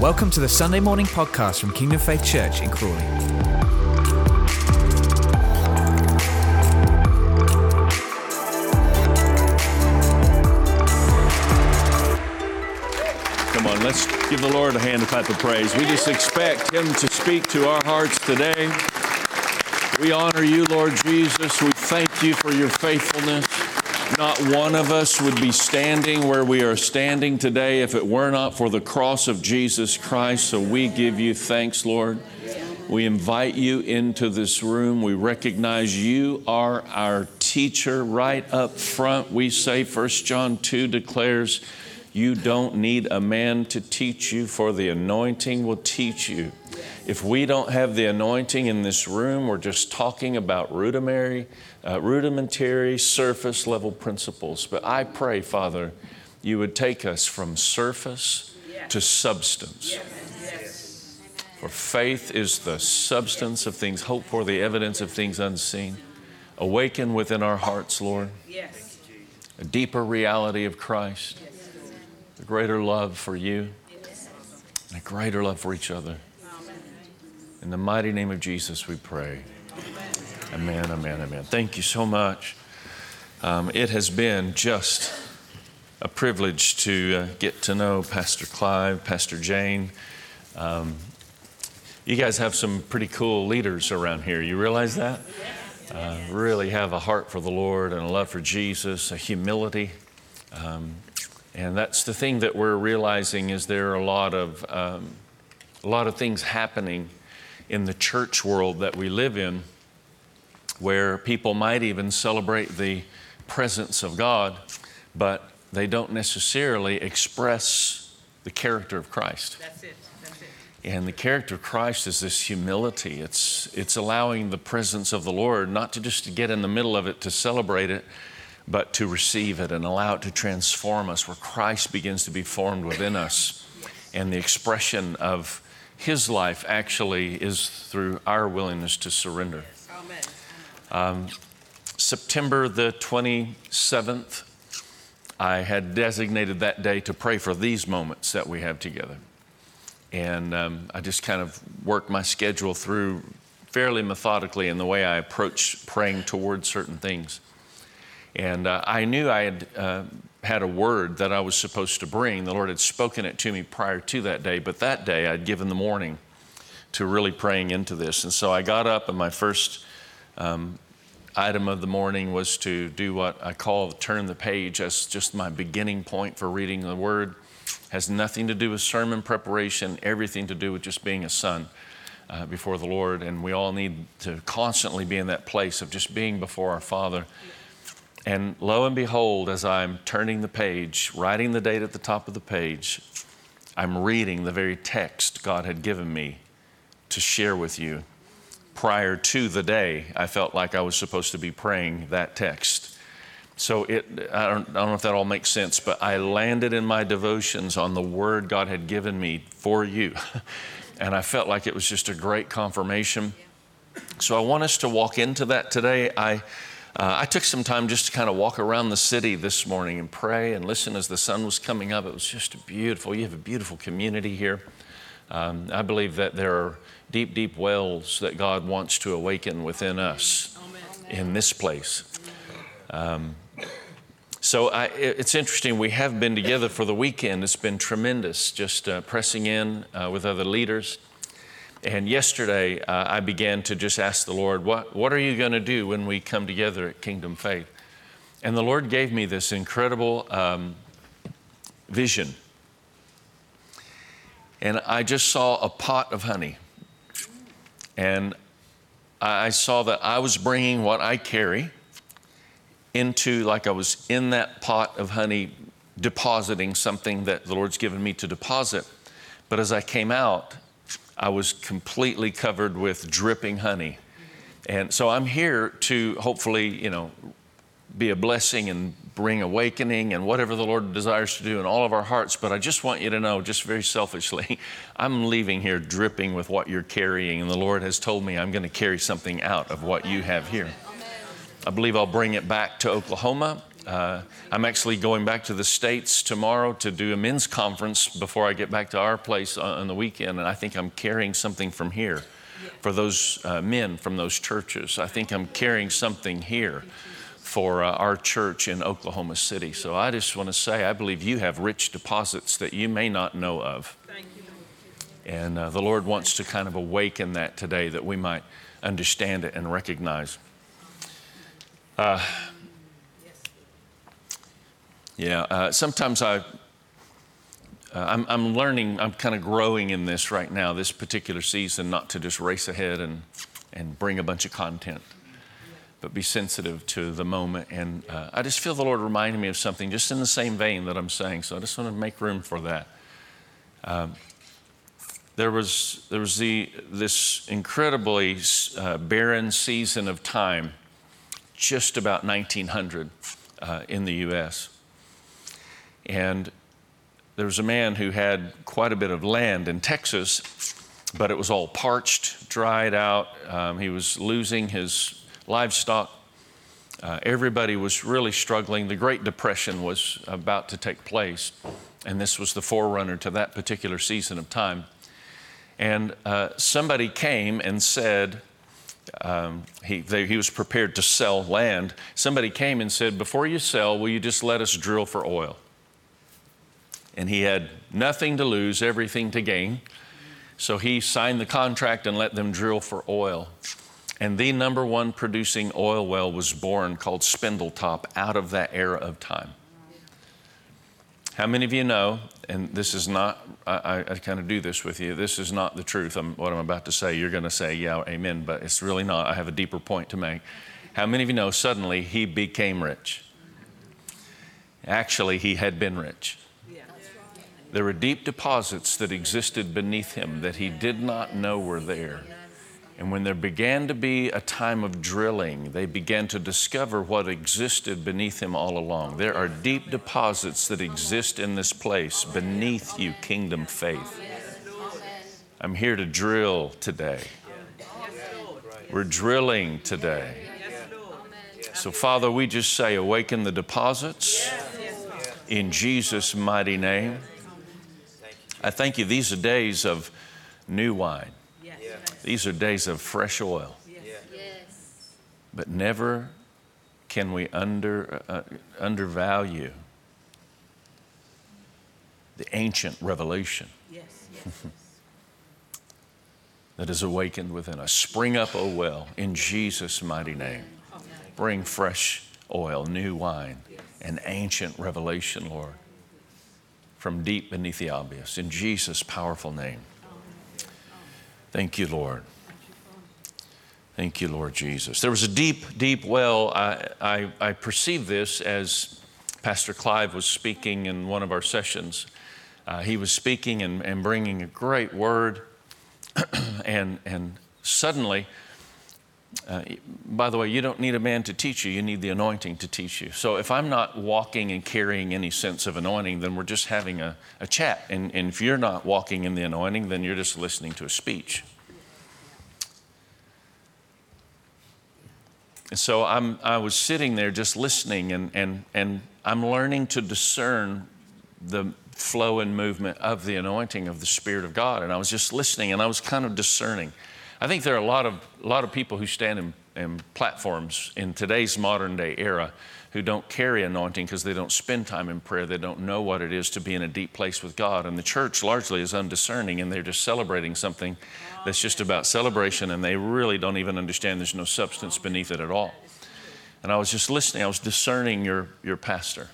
Welcome to the Sunday morning podcast from Kingdom Faith Church in Crawley. Come on, let's give the Lord a hand of clap of praise. We just expect Him to speak to our hearts today. We honor you, Lord Jesus. We thank you for your faithfulness. Not one of us would be standing where we are standing today if it were not for the cross of Jesus Christ. So we give you thanks, Lord. We invite you into this room. We recognize you are our teacher right up front. We say 1 John 2 declares, you don't need a man to teach you, for the anointing will teach you. If we don't have the anointing in this room, we're just talking about rudimentary, uh, rudimentary surface level principles. But I pray, Father, you would take us from surface to substance. For faith is the substance of things hoped for, the evidence of things unseen. Awaken within our hearts, Lord, a deeper reality of Christ a greater love for you, and a greater love for each other. In the mighty name of Jesus, we pray. Amen, amen, amen. Thank you so much. Um, it has been just a privilege to uh, get to know Pastor Clive, Pastor Jane. Um, you guys have some pretty cool leaders around here. You realize that? Uh, really have a heart for the Lord and a love for Jesus, a humility. Um, and that's the thing that we're realizing is there are a lot of um, a lot of things happening in the church world that we live in, where people might even celebrate the presence of God, but they don't necessarily express the character of Christ. That's it. That's it. And the character of Christ is this humility. It's, it's allowing the presence of the Lord not to just to get in the middle of it to celebrate it, but to receive it and allow it to transform us, where Christ begins to be formed within us. And the expression of His life actually is through our willingness to surrender. Amen. September the 27th, I had designated that day to pray for these moments that we have together. And um, I just kind of worked my schedule through fairly methodically in the way I approach praying towards certain things. And uh, I knew I had uh, had a word that I was supposed to bring. The Lord had spoken it to me prior to that day, but that day I'd given the morning to really praying into this. And so I got up, and my first um, item of the morning was to do what I call turn the page as just my beginning point for reading the Word. Has nothing to do with sermon preparation, everything to do with just being a son. Uh, before the Lord, and we all need to constantly be in that place of just being before our Father. And lo and behold, as I'm turning the page, writing the date at the top of the page, I'm reading the very text God had given me to share with you. Prior to the day, I felt like I was supposed to be praying that text. So it, I don't, I don't know if that all makes sense, but I landed in my devotions on the word God had given me for you. and I felt like it was just a great confirmation. So I want us to walk into that today. I, uh, I took some time just to kind of walk around the city this morning and pray and listen as the sun was coming up. It was just beautiful. You have a beautiful community here. Um, I believe that there are deep, deep wells that God wants to awaken within us in this place. Um, so I, it's interesting. We have been together for the weekend. It's been tremendous, just uh, pressing in uh, with other leaders. And yesterday, uh, I began to just ask the Lord, what, what are you going to do when we come together at Kingdom Faith? And the Lord gave me this incredible um, vision. And I just saw a pot of honey. And I saw that I was bringing what I carry into, like I was in that pot of honey, depositing something that the Lord's given me to deposit. But as I came out, I was completely covered with dripping honey. And so I'm here to hopefully, you know, be a blessing and bring awakening and whatever the Lord desires to do in all of our hearts. But I just want you to know, just very selfishly, I'm leaving here dripping with what you're carrying. And the Lord has told me I'm going to carry something out of what you have here. I believe I'll bring it back to Oklahoma. Uh, I'm actually going back to the States tomorrow to do a men's conference before I get back to our place on, the weekend, and I think I'm carrying something from here for those uh, men from those churches. I think I'm carrying something here for uh, our church in Oklahoma City. So I just want to say, I believe you have rich deposits that you may not know of. And uh, the Lord wants to kind of awaken that today that we might understand it and recognize. Uh, yeah, uh, sometimes I, uh, I'm, I'm learning, I'm kind of growing in this right now, this particular season, not to just race ahead and, and bring a bunch of content, but be sensitive to the moment. And uh, I just feel the Lord reminding me of something just in the same vein that I'm saying. So I just want to make room for that. Um, there was, there was the, this incredibly uh, barren season of time, just about 1900 uh, in the US. And there was a man who had quite a bit of land in Texas, but it was all parched, dried out. Um, he was losing his livestock. Uh, everybody was really struggling. The Great Depression was about to take place, and this was the forerunner to that particular season of time. And uh, somebody came and said, um, he, they, he was prepared to sell land. Somebody came and said, Before you sell, will you just let us drill for oil? and he had nothing to lose, everything to gain. So he signed the contract and let them drill for oil. And the number one producing oil well was born called Spindletop out of that era of time. How many of you know, and this is not, I, I kind of do this with you, this is not the truth, I'm, what I'm about to say. You're going to say, yeah, amen, but it's really not. I have a deeper point to make. How many of you know suddenly he became rich? Actually, he had been rich. There were deep deposits that existed beneath him that he did not know were there. And when there began to be a time of drilling, they began to discover what existed beneath him all along. There are deep deposits that exist in this place beneath you, kingdom faith. I'm here to drill today. We're drilling today. So, Father, we just say, awaken the deposits in Jesus' mighty name. I thank you. These are days of new wine. Yes. These are days of fresh oil. Yes. But never can we under, uh, undervalue the ancient revelation yes. that is awakened within us. Spring up, O oh well, in Jesus' mighty name. Bring fresh oil, new wine, and ancient revelation, Lord from deep beneath the obvious. In Jesus' powerful name. Thank you, Lord. Thank you, Lord Jesus. There was a deep, deep well. I, I, I perceived this as Pastor Clive was speaking in one of our sessions. Uh, he was speaking and, and bringing a great word, and, and suddenly, uh, by the way, you don't need a man to teach you, you need the anointing to teach you. So if I'm not walking and carrying any sense of anointing, then we're just having a, a chat. And, and if you're not walking in the anointing, then you're just listening to a speech. And so I'm, I was sitting there just listening, and, and, and I'm learning to discern the flow and movement of the anointing of the Spirit of God. And I was just listening, and I was kind of discerning. I think there are a lot of, a lot of people who stand in, in platforms in today's modern day era who don't carry anointing because they don't spend time in prayer. They don't know what it is to be in a deep place with God. And the church largely is undiscerning and they're just celebrating something that's just about celebration and they really don't even understand there's no substance beneath it at all. And I was just listening, I was discerning your, your pastor.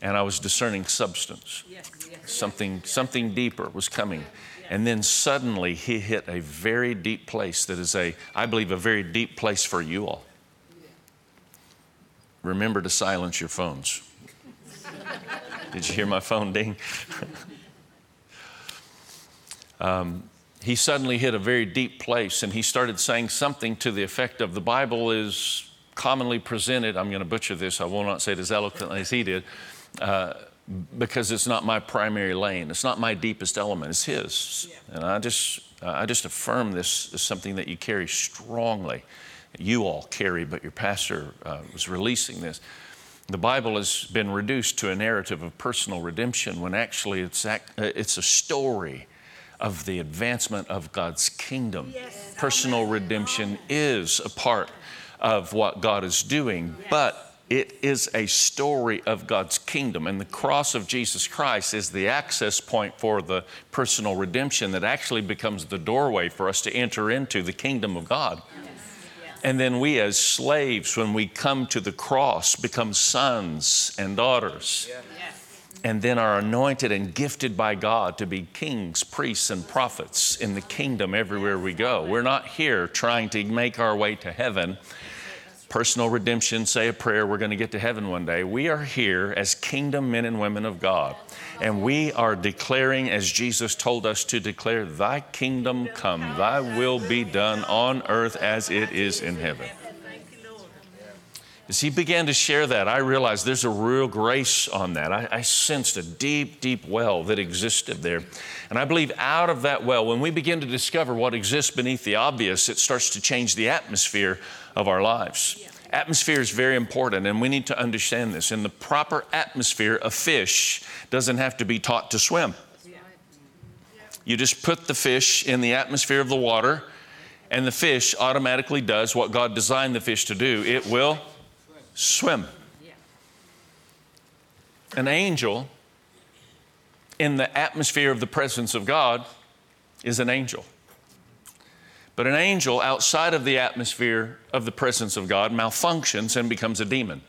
And I was discerning substance. Something, something deeper was coming. And then suddenly he hit a very deep place that is a, I believe, a very deep place for you all. Remember to silence your phones. Did you hear my phone ding? um, he suddenly hit a very deep place and he started saying something to the effect of the Bible is commonly presented. I'm going to butcher this, I will not say it as eloquently as he did. Uh, because it's not my primary lane. It's not my deepest element. It's His. Yeah. And I just, I just affirm this as something that you carry strongly. You all carry, but your pastor uh, was releasing this. The Bible has been reduced to a narrative of personal redemption when actually it's, act, uh, it's a story of the advancement of God's kingdom. Personal redemption is a part of what God is doing, but it is a story of God's kingdom. And the cross of Jesus Christ is the access point for the personal redemption that actually becomes the doorway for us to enter into the kingdom of God. And then we, as slaves, when we come to the cross, become sons and daughters. And then are anointed and gifted by God to be kings, priests, and prophets in the kingdom everywhere we go. We're not here trying to make our way to heaven personal redemption, say a prayer, we're going to get to heaven one day. We are here as kingdom men and women of God. And we are declaring, as Jesus told us to declare, Thy kingdom come, Thy will be done on earth as it is in heaven. As he began to share that, I realized there's a real grace on that. I, I, sensed a deep, deep well that existed there. And I believe out of that well, when we begin to discover what exists beneath the obvious, it starts to change the atmosphere of our lives. Yeah. Atmosphere is very important, and we need to understand this. In the proper atmosphere, a fish doesn't have to be taught to swim. You just put the fish in the atmosphere of the water, and the fish automatically does what God designed the fish to do it will swim. An angel in the atmosphere of the presence of God is an angel. But an angel outside of the atmosphere of the presence of God malfunctions and becomes a demon.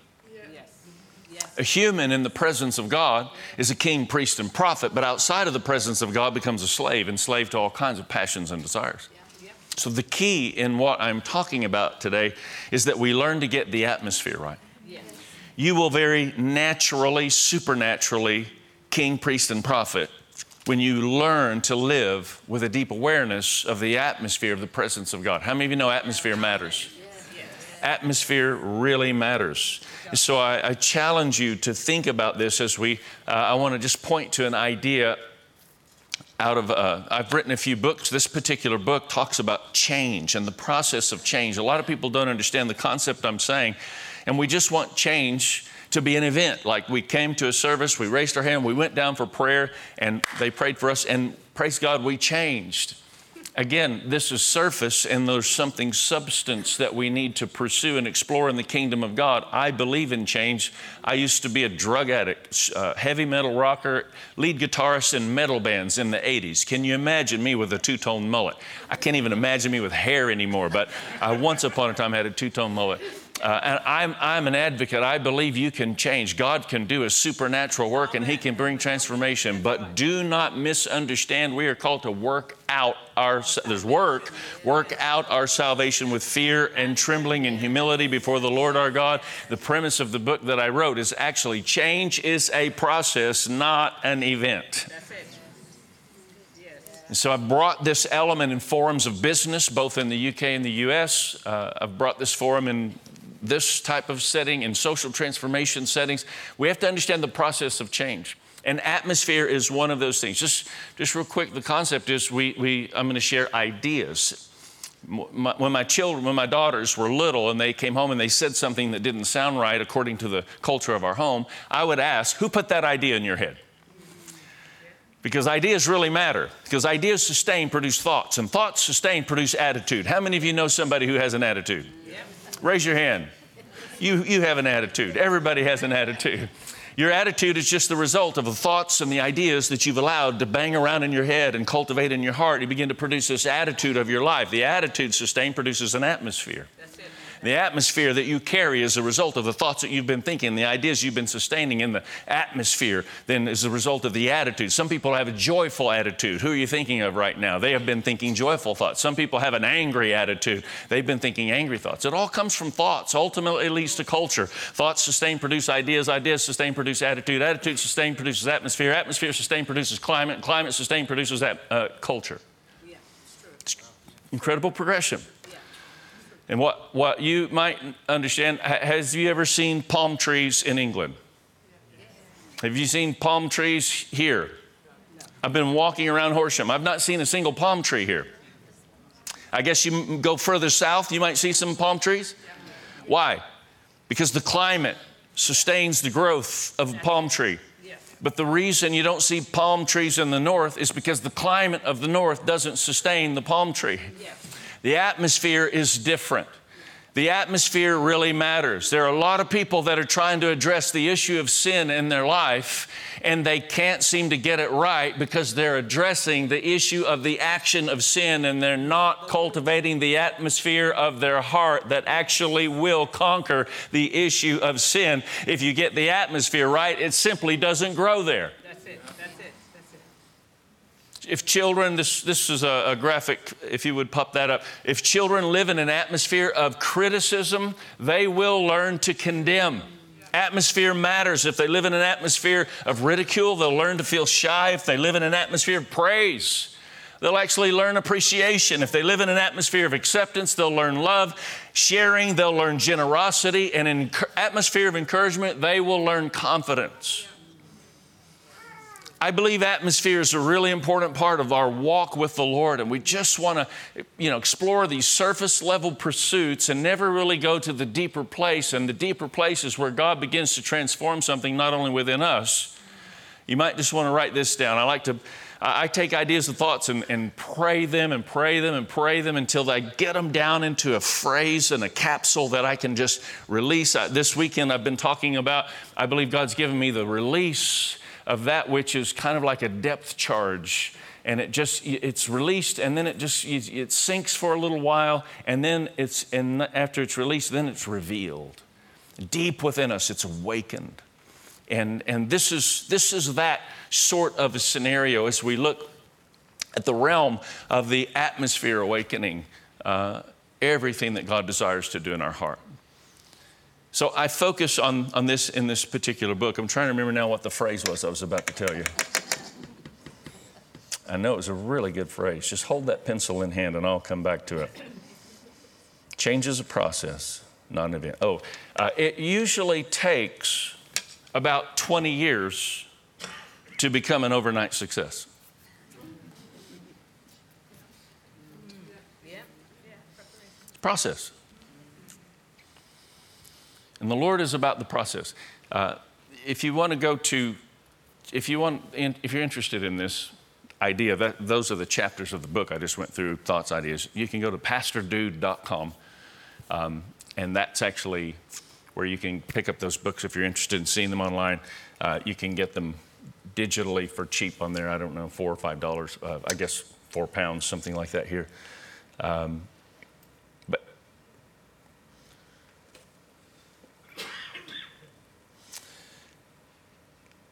A human in the presence of God is a king, priest, and prophet, but outside of the presence of God becomes a slave, enslaved to all kinds of passions and desires. So, the key in what I'm talking about today is that we learn to get the atmosphere right. You will very naturally, supernaturally, king, priest, and prophet when you learn to live with a deep awareness of the atmosphere of the presence of God. How many of you know atmosphere matters? Atmosphere really matters. So I, I challenge you to think about this as we, uh, I want to just point to an idea out of, uh, I've written a few books. This particular book talks about change and the process of change. A lot of people don't understand the concept I'm saying, and we just want change to be an event. Like we came to a service, we raised our hand, we went down for prayer, and they prayed for us, and praise God, we changed. Again, this is surface, and there's something substance that we need to pursue and explore in the kingdom of God. I believe in change. I used to be a drug addict, uh, heavy metal rocker, lead guitarist in metal bands in the 80s. Can you imagine me with a two tone mullet? I can't even imagine me with hair anymore, but I once upon a time had a two tone mullet. Uh, and I'm, I'm an advocate. I believe you can change. God can do a supernatural work and He can bring transformation. But do not misunderstand. We are called to work out our, there's work, work out our salvation with fear and trembling and humility before the Lord our God. The premise of the book that I wrote is actually change is a process, not an event. And so I've brought this element in forums of business, both in the UK and the US. Uh, I've brought this forum in this type of setting, in social transformation settings, we have to understand the process of change. And atmosphere is one of those things. Just, just real quick, the concept is we, we, I'm going to share ideas. My, when my children, when my daughters were little and they came home and they said something that didn't sound right according to the culture of our home, I would ask, Who put that idea in your head? Because ideas really matter. Because ideas sustain produce thoughts, and thoughts sustain produce attitude. How many of you know somebody who has an attitude? Raise your hand. You, you have an attitude. Everybody has an attitude. Your attitude is just the result of the thoughts and the ideas that you've allowed to bang around in your head and cultivate in your heart. You begin to produce this attitude of your life. The attitude sustained produces an atmosphere. The atmosphere that you carry is a result of the thoughts that you've been thinking, the ideas you've been sustaining in the atmosphere, then is a result of the attitude. Some people have a joyful attitude. Who are you thinking of right now? They have been thinking joyful thoughts. Some people have an angry attitude. They've been thinking angry thoughts. It all comes from thoughts. Ultimately, it leads to culture. Thoughts sustain, produce ideas. Ideas sustain, produce attitude. Attitude sustain, produces atmosphere. Atmosphere sustain, produces climate. Climate sustain, produces that, uh, culture. Yeah, incredible progression. And what, what you might understand, has you ever seen palm trees in England? Have you seen palm trees here? I've been walking around Horsham. I've not seen a single palm tree here. I guess you go further south, you might see some palm trees. Why? Because the climate sustains the growth of a palm tree. But the reason you don't see palm trees in the north is because the climate of the north doesn't sustain the palm tree. Yes. The atmosphere is different. The atmosphere really matters. There are a lot of people that are trying to address the issue of sin in their life, and they can't seem to get it right because they're addressing the issue of the action of sin and they're not cultivating the atmosphere of their heart that actually will conquer the issue of sin. If you get the atmosphere right, it simply doesn't grow there That's it. That's it. That's it. If children, this, this is a, a graphic, if you would pop that up. If children live in an atmosphere of criticism, they will learn to condemn. Atmosphere matters. If they live in an atmosphere of ridicule, they'll learn to feel shy. If they live in an atmosphere of praise, they'll actually learn appreciation. If they live in an atmosphere of acceptance, they'll learn love, sharing, they'll learn generosity, and in an atmosphere of encouragement, they will learn confidence. I believe atmosphere is a really important part of our walk with the Lord, and we just want to, you know, explore these surface level pursuits and never really go to the deeper place. And the deeper place is where God begins to transform something not only within us. You might just want to write this down. I like to, I take ideas and thoughts and, and pray them and pray them and pray them until I get them down into a phrase and a capsule that I can just release. Uh, This weekend I've been talking about, I believe God's given me the release of that which is kind of like a depth charge and it just it's released and then it just it sinks for a little while and then it's and after it's released then it's revealed. Deep within us it's awakened. And and this is this is that sort of a scenario as we look at the realm of the atmosphere awakening uh, everything that god desires to do in our heart so I focus on, on this in this particular book. I'm trying to remember now what the phrase was I was about to tell you. I know it was a really good phrase. Just hold that pencil in hand and I'll come back to it. Change is a process, not an event. Oh, uh, it usually takes about 20 years to become an overnight success. Process. And the Lord is about the process. Uh, if you want to go to, if you want, if you're interested in this idea, that, those are the chapters of the book I just went through, thoughts, ideas. You can go to pastordude.com, um, and that's actually where you can pick up those books if you're interested in seeing them online. Uh, you can get them digitally for cheap on there. I don't know, four or five dollars. Uh, I guess four pounds, something like that here. Um,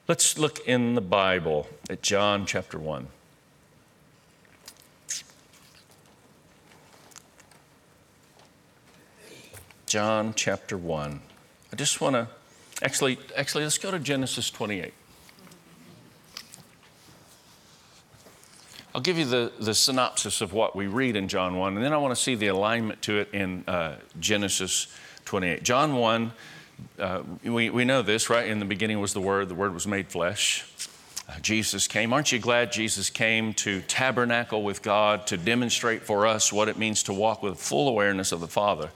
Let's look in the Bible at John chapter 1. John chapter 1. I just want to actually actually let's go to Genesis 28. I'll give you the, the synopsis of what we read in John 1, and then I want to see the alignment to it in uh, Genesis 28. John 1, uh, we, we know this, right? In the beginning was the Word, the Word was made flesh. Uh, Jesus came. Aren't you glad Jesus came to tabernacle with God, to demonstrate for us what it means to walk with full awareness of the Father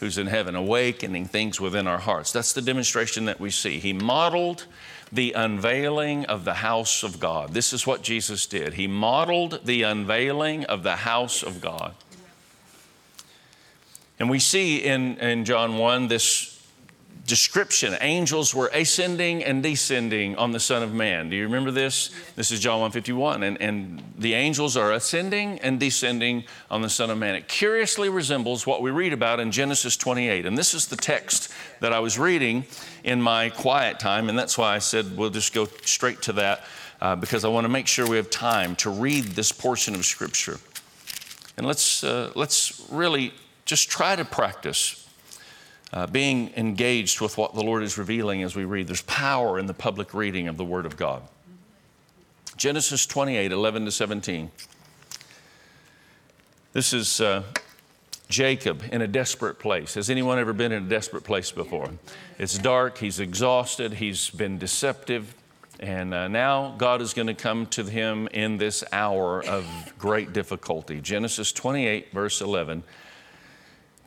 who's in heaven, awakening things within our hearts? That's the demonstration that we see. He modeled the unveiling of the house of God. This is what Jesus did. He modeled the unveiling of the house of God. And we see in, in John 1 this description. Angels were ascending and descending on the son of man. Do you remember this? This is john 151 and, and the angels are ascending and descending on the son of man. It curiously resembles what we read about in genesis 28 and this is the text that i was reading in my quiet time and that's why i said we'll just go straight to that uh, because i want to make sure we have time to read this portion of scripture. And let's uh, let's really just try to practice uh, being engaged with what the Lord is revealing as we read. There's power in the public reading of the Word of God. Genesis 28 11 to 17. This is uh, Jacob in a desperate place. Has anyone ever been in a desperate place before? It's dark, he's exhausted, he's been deceptive, and uh, now God is going to come to him in this hour of great difficulty. Genesis 28, verse 11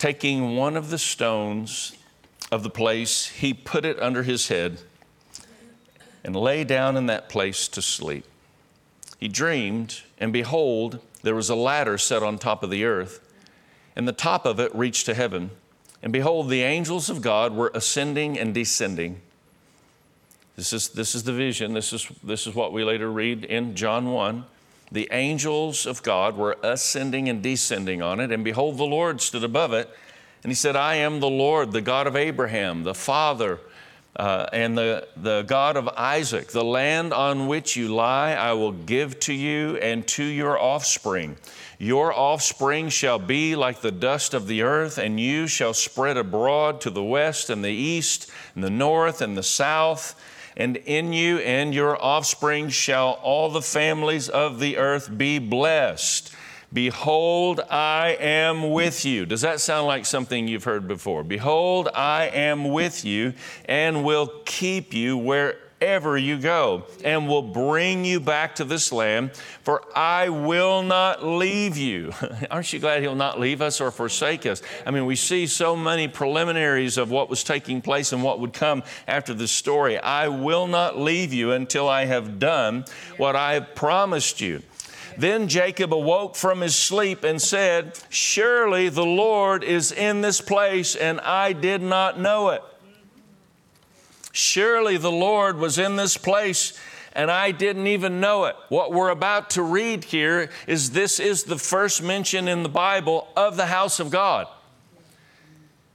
taking one of the stones of the place, he put it under his head and lay down in that place to sleep. He dreamed, and behold, there was a ladder set on top of the earth, and the top of it reached to heaven. And behold, the angels of God were ascending and descending. This is, this is the vision. This is, this is what we later read in John 1. The angels of God were ascending and descending on it, and behold, the Lord stood above it. And he said, I am the Lord, the God of Abraham, the Father uh, and the, the God of Isaac, the land on which you lie, I will give to you and to your offspring. Your offspring shall be like the dust of the earth, and you shall spread abroad to the west and the east, and the north and the south. And in you and your offspring shall all the families of the earth be blessed. Behold, I am with you. Does that sound like something you've heard before? Behold, I am with you and will keep you wherever you go and will bring you back to this land, for I will not leave you. Aren't you glad He'll not leave us or forsake us? I mean, we see so many preliminaries of what was taking place and what would come after this story. I will not leave you until I have done what I have promised you. Then Jacob awoke from his sleep and said, Surely the Lord is in this place, and I did not know it. Surely the Lord was in this place, and I didn't even know it. What we're about to read here is this is the first mention in the Bible of the house of God.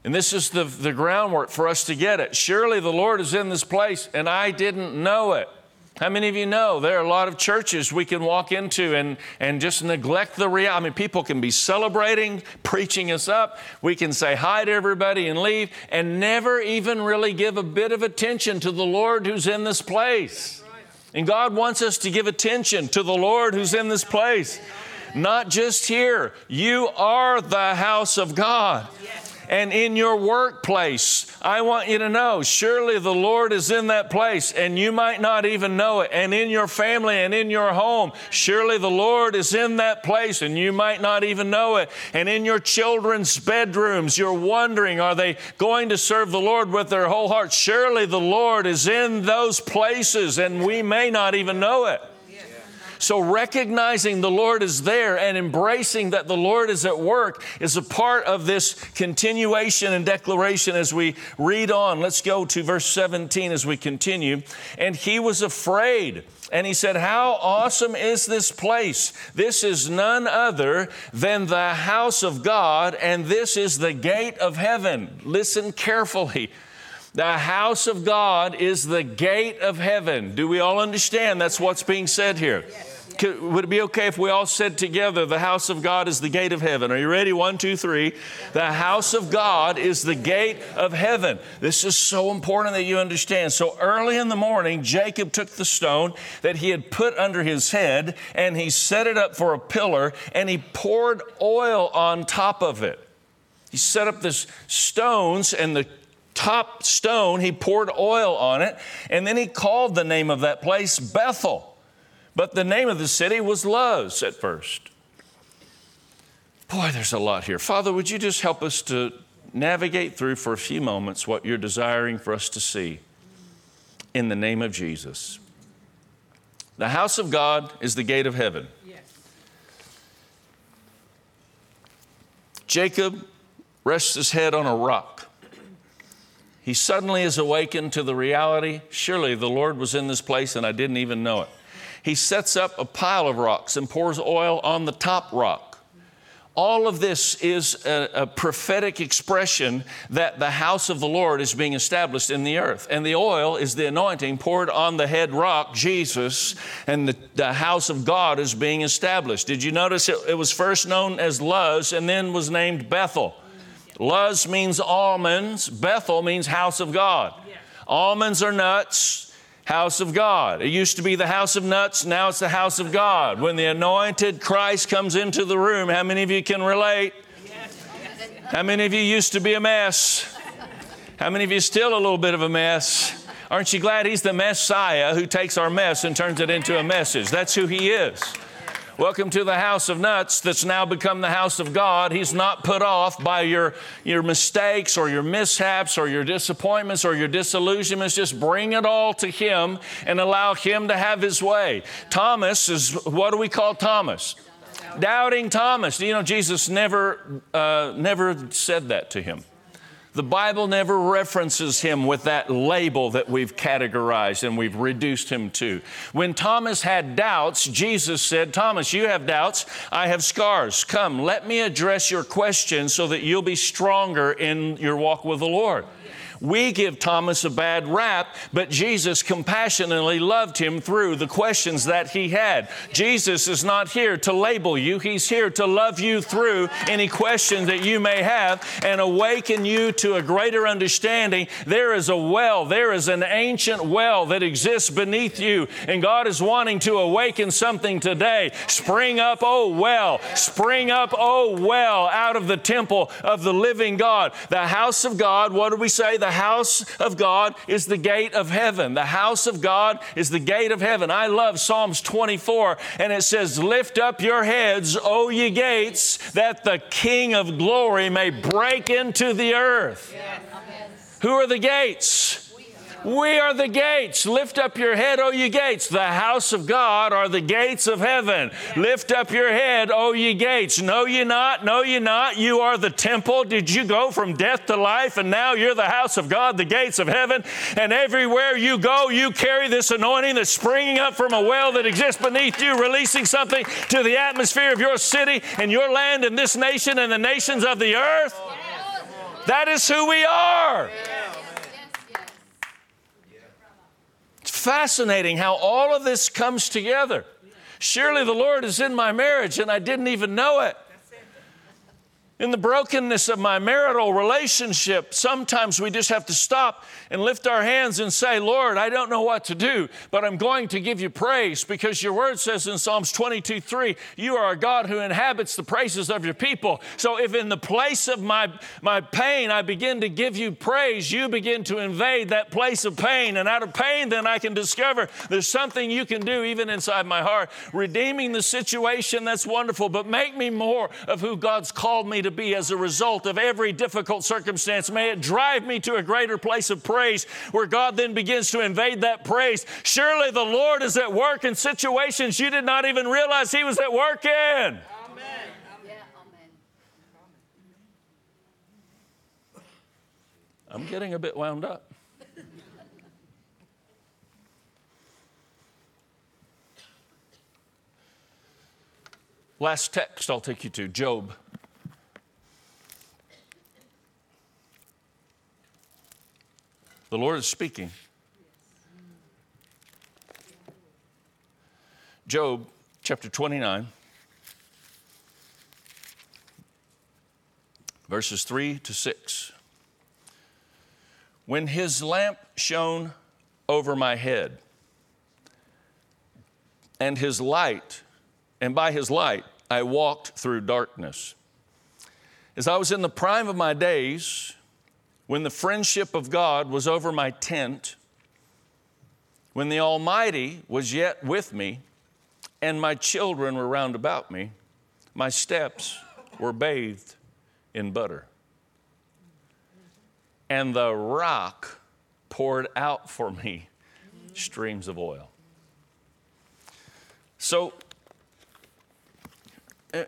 And this is the, the groundwork for us to get it. Surely the Lord is in this place, and I didn't know it. How many of you know there are a lot of churches we can walk into and, and just neglect the reality? I mean, people can be celebrating, preaching us up. We can say hi to everybody and leave and never even really give a bit of attention to the Lord who's in this place. And God wants us to give attention to the Lord who's in this place. Not just here. You are the house of God. Yes and in your workplace. I want you to know surely the Lord is in that place, and you might not even know it. And in your family and in your home, surely the Lord is in that place, and you might not even know it. And in your children's bedrooms, you're wondering, are they going to serve the Lord with their whole heart? Surely the Lord is in those places, and we may not even know it. So, recognizing the Lord is there and embracing that the Lord is at work is a part of this continuation and declaration as we read on. Let's go to verse 17 as we continue. And he was afraid. And he said, How awesome is this place? This is none other than the house of God, and this is the gate of heaven. Listen carefully. The house of God is the gate of heaven. Do we all understand that's what's being said here? Could, would it be okay if we all said together, The house of God is the gate of heaven? Are you ready? One, two, three. The house of God is the gate of heaven. This is so important that you understand. So early in the morning, Jacob took the stone that he had put under his head and he set it up for a pillar and he poured oil on top of it. He set up this stones and the top stone, he poured oil on it, and then he called the name of that place Bethel. But the name of the city was Luz at first. Boy, there's a lot here. Father, would you just help us to navigate through for a few moments what you're desiring for us to see in the name of Jesus? The house of God is the gate of heaven. Yes. Jacob rests his head on a rock. He suddenly is awakened to the reality surely the Lord was in this place and I didn't even know it he sets up a pile of rocks and pours oil on the top rock. All of this is a, a, prophetic expression that the house of the Lord is being established in the earth. And the oil is the anointing poured on the head rock, Jesus, and the, the house of God is being established. Did you notice it, it was first known as Luz and then was named Bethel? Luz means almonds, Bethel means house of God. Almonds are nuts, house of God. It used to be the house of nuts, now it's the house of God. When the anointed Christ comes into the room, how many of you can relate? How many of you used to be a mess? How many of you still a little bit of a mess? Aren't you glad he's the Messiah who takes our mess and turns it into a message? That's who he is. Welcome to the house of nuts that's now become the house of God. He's not put off by your, your mistakes or your mishaps or your disappointments or your disillusionments. Just bring it all to Him and allow Him to have His way. Thomas is what do we call Thomas? Doubting Thomas. You know, Jesus never, uh, never said that to him. The Bible never references him with that label that we've categorized and we've reduced him to. When Thomas had doubts, Jesus said, Thomas, you have doubts, I have scars. Come, let me address your question so that you'll be stronger in your walk with the Lord. We give Thomas a bad rap, but Jesus compassionately loved him through the questions that he had. Jesus is not here to label you, He's here to love you through any question that you may have and awaken you to a greater understanding. There is a well, there is an ancient well that exists beneath you, and God is wanting to awaken something today. Spring up, oh well, spring up, oh well, out of the temple of the living God. The house of God, what do we say? The house of God is the gate of heaven. The house of God is the gate of heaven. I love Psalms 24, and it says, Lift up your heads, O ye gates, that the King of glory may break into the earth. Yes. Who are the gates? We are the gates. Lift up your head, O ye gates. The house of God are the gates of heaven. Lift up your head, O ye gates. Know ye not? Know ye not? You are the temple. Did you go from death to life? And now you're the house of God, the gates of heaven. And everywhere you go, you carry this anointing that's springing up from a well that exists beneath you, releasing something to the atmosphere of your city and your land and this nation and the nations of the earth. That is who we are. Fascinating how all of this comes together. Surely the Lord is in my marriage and I didn't even know it. In the brokenness of my marital relationship, sometimes we just have to stop and lift our hands and say, Lord, I don't know what to do, but I'm going to give you praise because your word says in Psalms 22 3, you are a God who inhabits the praises of your people. So if in the place of my, my pain I begin to give you praise, you begin to invade that place of pain. And out of pain, then I can discover there's something you can do even inside my heart. Redeeming the situation, that's wonderful, but make me more of who God's called me to be as a result of every difficult circumstance. May it drive me to a greater place of praise where God then begins to invade that praise. Surely the Lord is at work in situations you did not even realize He was at work in. Amen. I'm getting a bit wound up. Last text I'll take you to Job The Lord is speaking. Job chapter 29, verses 3 to 6. When his lamp shone over my head, and his light, and by his light I walked through darkness. As I was in the prime of my days, when the friendship of God was over my tent, when the Almighty was yet with me, and my children were round about me, my steps were bathed in butter. And the rock poured out for me streams of oil. So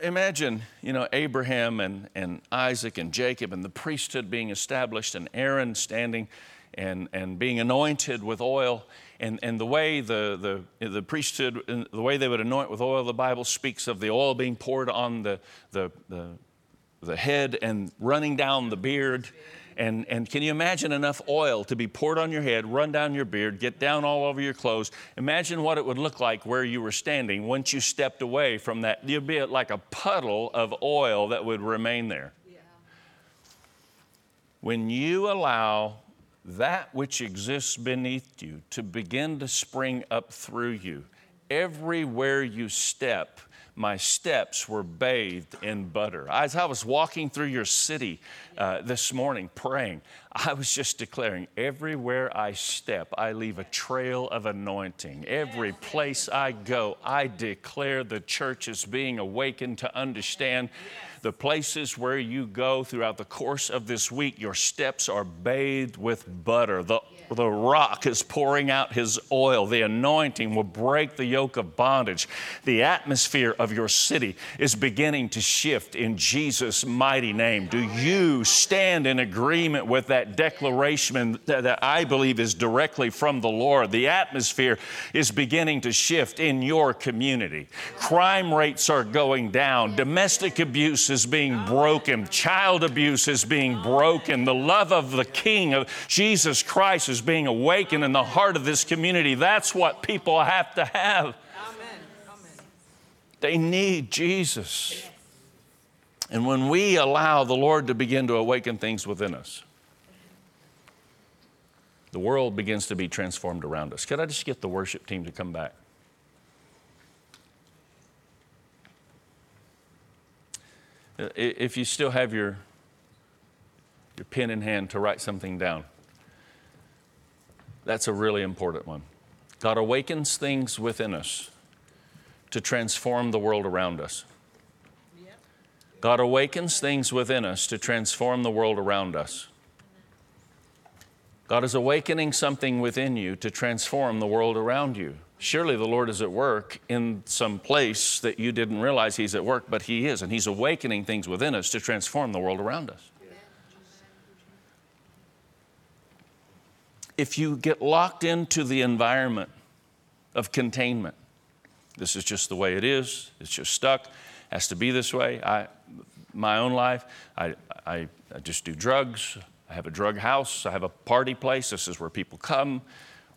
imagine, you know, Abraham and, and Isaac and Jacob and the priesthood being established and Aaron standing and, and being anointed with oil. And, and the way the, the, the priesthood, the way they would anoint with oil, the Bible speaks of the oil being poured on the, the, the, the head and running down the beard. And, and can you imagine enough oil to be poured on your head, run down your beard, get down all over your clothes? Imagine what it would look like where you were standing once you stepped away from that. You'd be like a puddle of oil that would remain there. Yeah. When you allow that which exists beneath you to begin to spring up through you, everywhere you step, my steps were bathed in butter. As I was walking through your city uh, this morning praying, I was just declaring everywhere I step, I leave a trail of anointing. Every place I go, I declare the church is being awakened to understand the places where you go throughout the course of this week, your steps are bathed with butter. The, the rock is pouring out his oil. The anointing will break the yoke of bondage. The atmosphere of your city is beginning to shift in Jesus' mighty name. Do you stand in agreement with that declaration that, that I believe is directly from the Lord? The atmosphere is beginning to shift in your community. Crime rates are going down. Domestic abuse is being broken. Child abuse is being broken. The love of the King of Jesus Christ is being awakened in the heart of this community. That's what people have to have. They need Jesus. And when we allow the Lord to begin to awaken things within us, the world begins to be transformed around us. Could I just get the worship team to come back? If you still have your, your pen in hand to write something down, that's a really important one. God awakens things within us to transform the world around us. God awakens things within us to transform the world around us. God is awakening something within you to transform the world around you. Surely the Lord is at work in some place that you didn't realize He's at work, but He is, and He's awakening things within us to transform the world around us. If you get locked into the environment of containment, this is just the way it is, it's just stuck, has to be this way. I, my own life, I, I, I just do drugs. I have a drug house. I have a party place. This is where people come.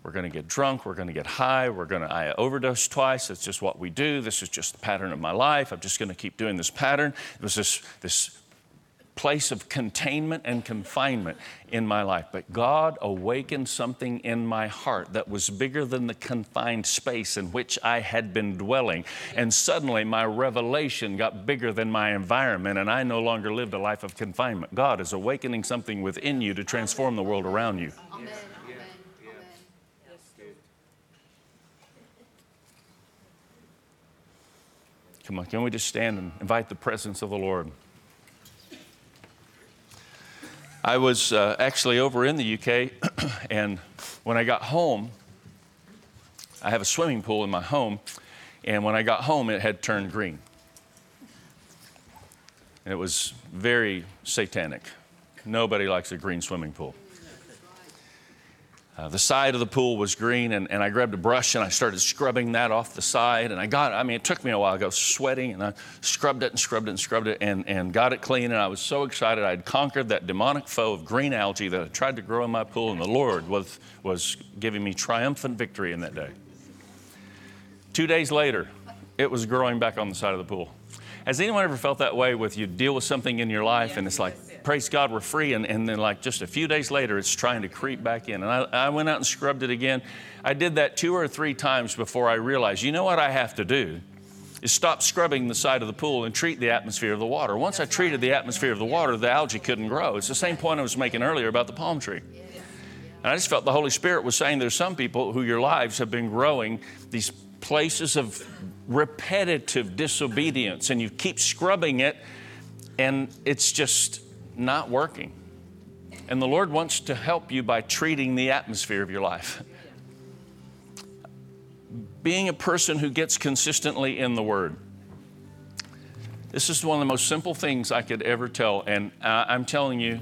We're going to get drunk. We're going to get high. We're going to, I overdose twice. That's just what we do. This is just the pattern of my life. I'm just going to keep doing this pattern. It was this, this place of containment and confinement in my life. But God awakened something in my heart that was bigger than the confined space in which I had been dwelling. And suddenly my revelation got bigger than my environment, and I no longer lived a life of confinement. God is awakening something within you to transform the world around you. Come on, can we just stand and invite the presence of the Lord? I was uh, actually over in the UK, and when I got home, I have a swimming pool in my home, and when I got home, it had turned green. And it was very satanic. Nobody likes a green swimming pool. Uh, the side of the pool was green, and, and I grabbed a brush and I started scrubbing that off the side. And I got, I mean, it took me a while. I was sweating, and I scrubbed it and scrubbed it and scrubbed it and, and got it clean. And I was so excited. I'd conquered that demonic foe of green algae that had tried to grow in my pool, and the Lord was, was giving me triumphant victory in that day. Two days later, it was growing back on the side of the pool. Has anyone ever felt that way with you deal with something in your life and it's like, praise God, we're free, and, and then like just a few days later, it's trying to creep back in. And I, I went out and scrubbed it again. I did that two or three times before I realized, you know what I have to do? Is stop scrubbing the side of the pool and treat the atmosphere of the water. Once I treated the atmosphere of the water, the algae couldn't grow. It's the same point I was making earlier about the palm tree. And I just felt the Holy Spirit was saying there's some people who your lives have been growing these places of repetitive disobedience, and you keep scrubbing it, and it's just not working. And the Lord wants to help you by treating the atmosphere of your life. Being a person who gets consistently in the Word. This is one of the most simple things I could ever tell, and I'm telling you,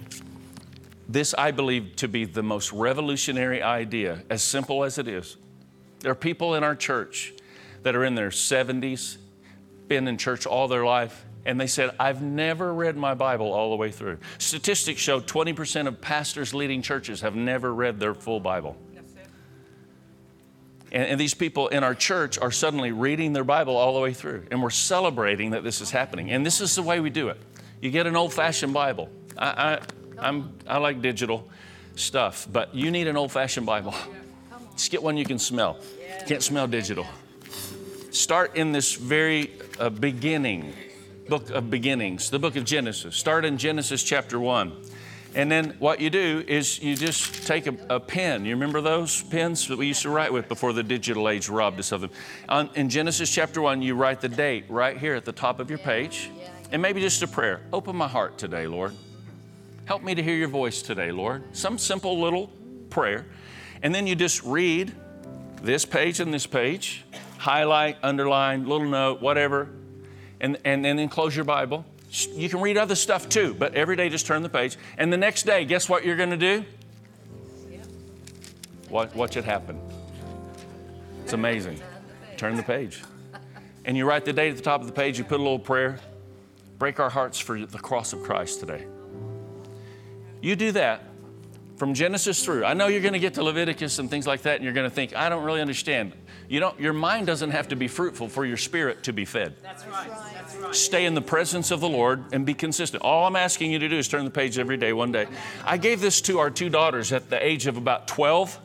this I believe to be the most revolutionary idea, as simple as it is. There are people in our church that are in their 70s, been in church all their life, and they said, I've never read my Bible all the way through. Statistics show 20% of pastors leading churches have never read their full Bible. And, and these people in our church are suddenly reading their Bible all the way through, and we're celebrating that this is happening. And this is the way we do it. You get an old fashioned Bible. I, I, I'm, I like digital stuff, but you need an old fashioned Bible. Just get one you can smell. Can't smell digital. start in this very uh, beginning, book of beginnings, the book of Genesis. Start in Genesis chapter 1. And then what you do is you just take a, a, pen. You remember those pens that we used to write with before the digital age robbed us of them? On, in Genesis chapter 1, you write the date right here at the top of your page. And maybe just a prayer. Open my heart today, Lord. Help me to hear your voice today, Lord. Some simple little prayer. And then you just read this page and this page, highlight, underline, little note, whatever, and, and, then close your Bible you can read other stuff too, but every day just turn the page. And the next day, guess what you're going to do? Watch, watch it happen. It's amazing. Turn the page. And you write the date at the top of the page, you put a little prayer. Break our hearts for the cross of Christ today. You do that from Genesis through. I know you're going to get to Leviticus and things like that, and you're going to think, I don't really understand. You don't, your mind doesn't have to be fruitful for your spirit to be fed. That's right. That's right. Stay in the presence of the Lord and be consistent. All I'm asking you to do is turn the page every day, one day. I gave this to our two daughters at the age of about 12,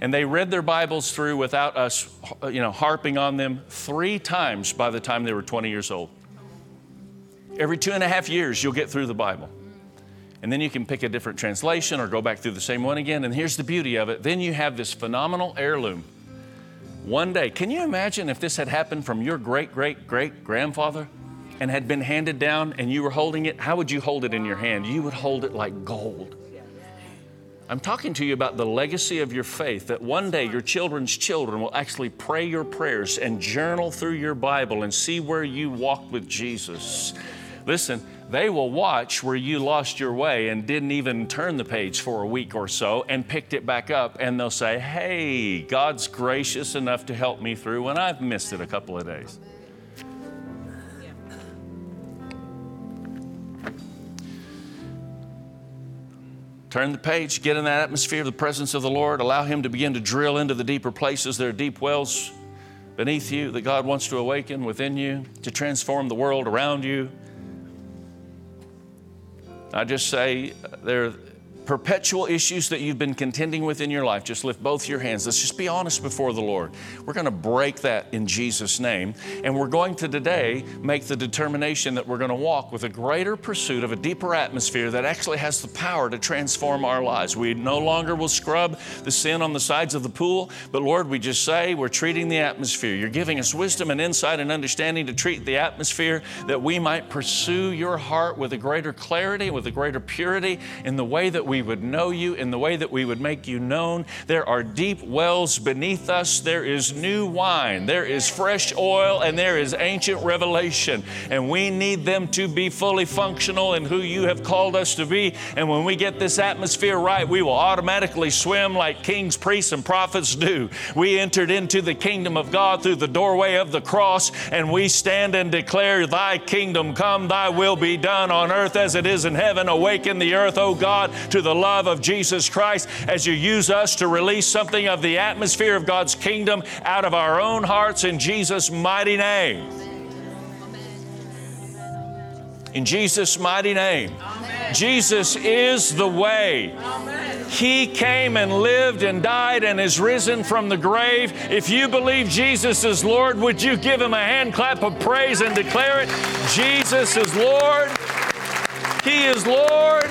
and they read their Bibles through without us, you know, harping on them three times by the time they were 20 years old. Every two and a half years, you'll get through the Bible and then you can pick a different translation or go back through the same one again. And here's the beauty of it then you have this phenomenal heirloom. One day, can you imagine if this had happened from your great great great grandfather and had been handed down and you were holding it? How would you hold it in your hand? You would hold it like gold. I'm talking to you about the legacy of your faith that one day your children's children will actually pray your prayers and journal through your Bible and see where you walked with Jesus. Listen, they will watch where you lost your way and didn't even turn the page for a week or so and picked it back up, and they'll say, Hey, God's gracious enough to help me through when I've missed it a couple of days. Turn the page, get in that atmosphere of the presence of the Lord, allow Him to begin to drill into the deeper places. There are deep wells beneath you that God wants to awaken within you to transform the world around you. I just say there perpetual issues that you've been contending with in your life, just lift both your hands. Let's just be honest before the Lord. We're going to break that in Jesus' name. And we're going to today make the determination that we're going to walk with a greater pursuit of a deeper atmosphere that actually has the power to transform our lives. We no longer will scrub the sin on the sides of the pool, but Lord, we just say we're treating the atmosphere. You're giving us wisdom and insight and understanding to treat the atmosphere that we might pursue your heart with a greater clarity, with a greater purity in the way that we we would know you, in the way that we would make you known. There are deep wells beneath us. There is new wine, there is fresh oil, and there is ancient revelation. And we need them to be fully functional in who you have called us to be. And when we get this atmosphere right, we will automatically swim like kings, priests, and prophets do. We entered into the kingdom of God through the doorway of the cross, and we stand and declare, Thy kingdom come, Thy will be done on earth as it is in heaven. Awaken the earth, O God, to the love of Jesus Christ as you use us to release something of the atmosphere of God's kingdom out of our own hearts in Jesus' mighty name. In Jesus' mighty name. Amen. Jesus is the way. Amen. He came and lived and died and is risen from the grave. If you believe Jesus is Lord, would you give him a hand clap of praise and declare it? Jesus is Lord. He is Lord.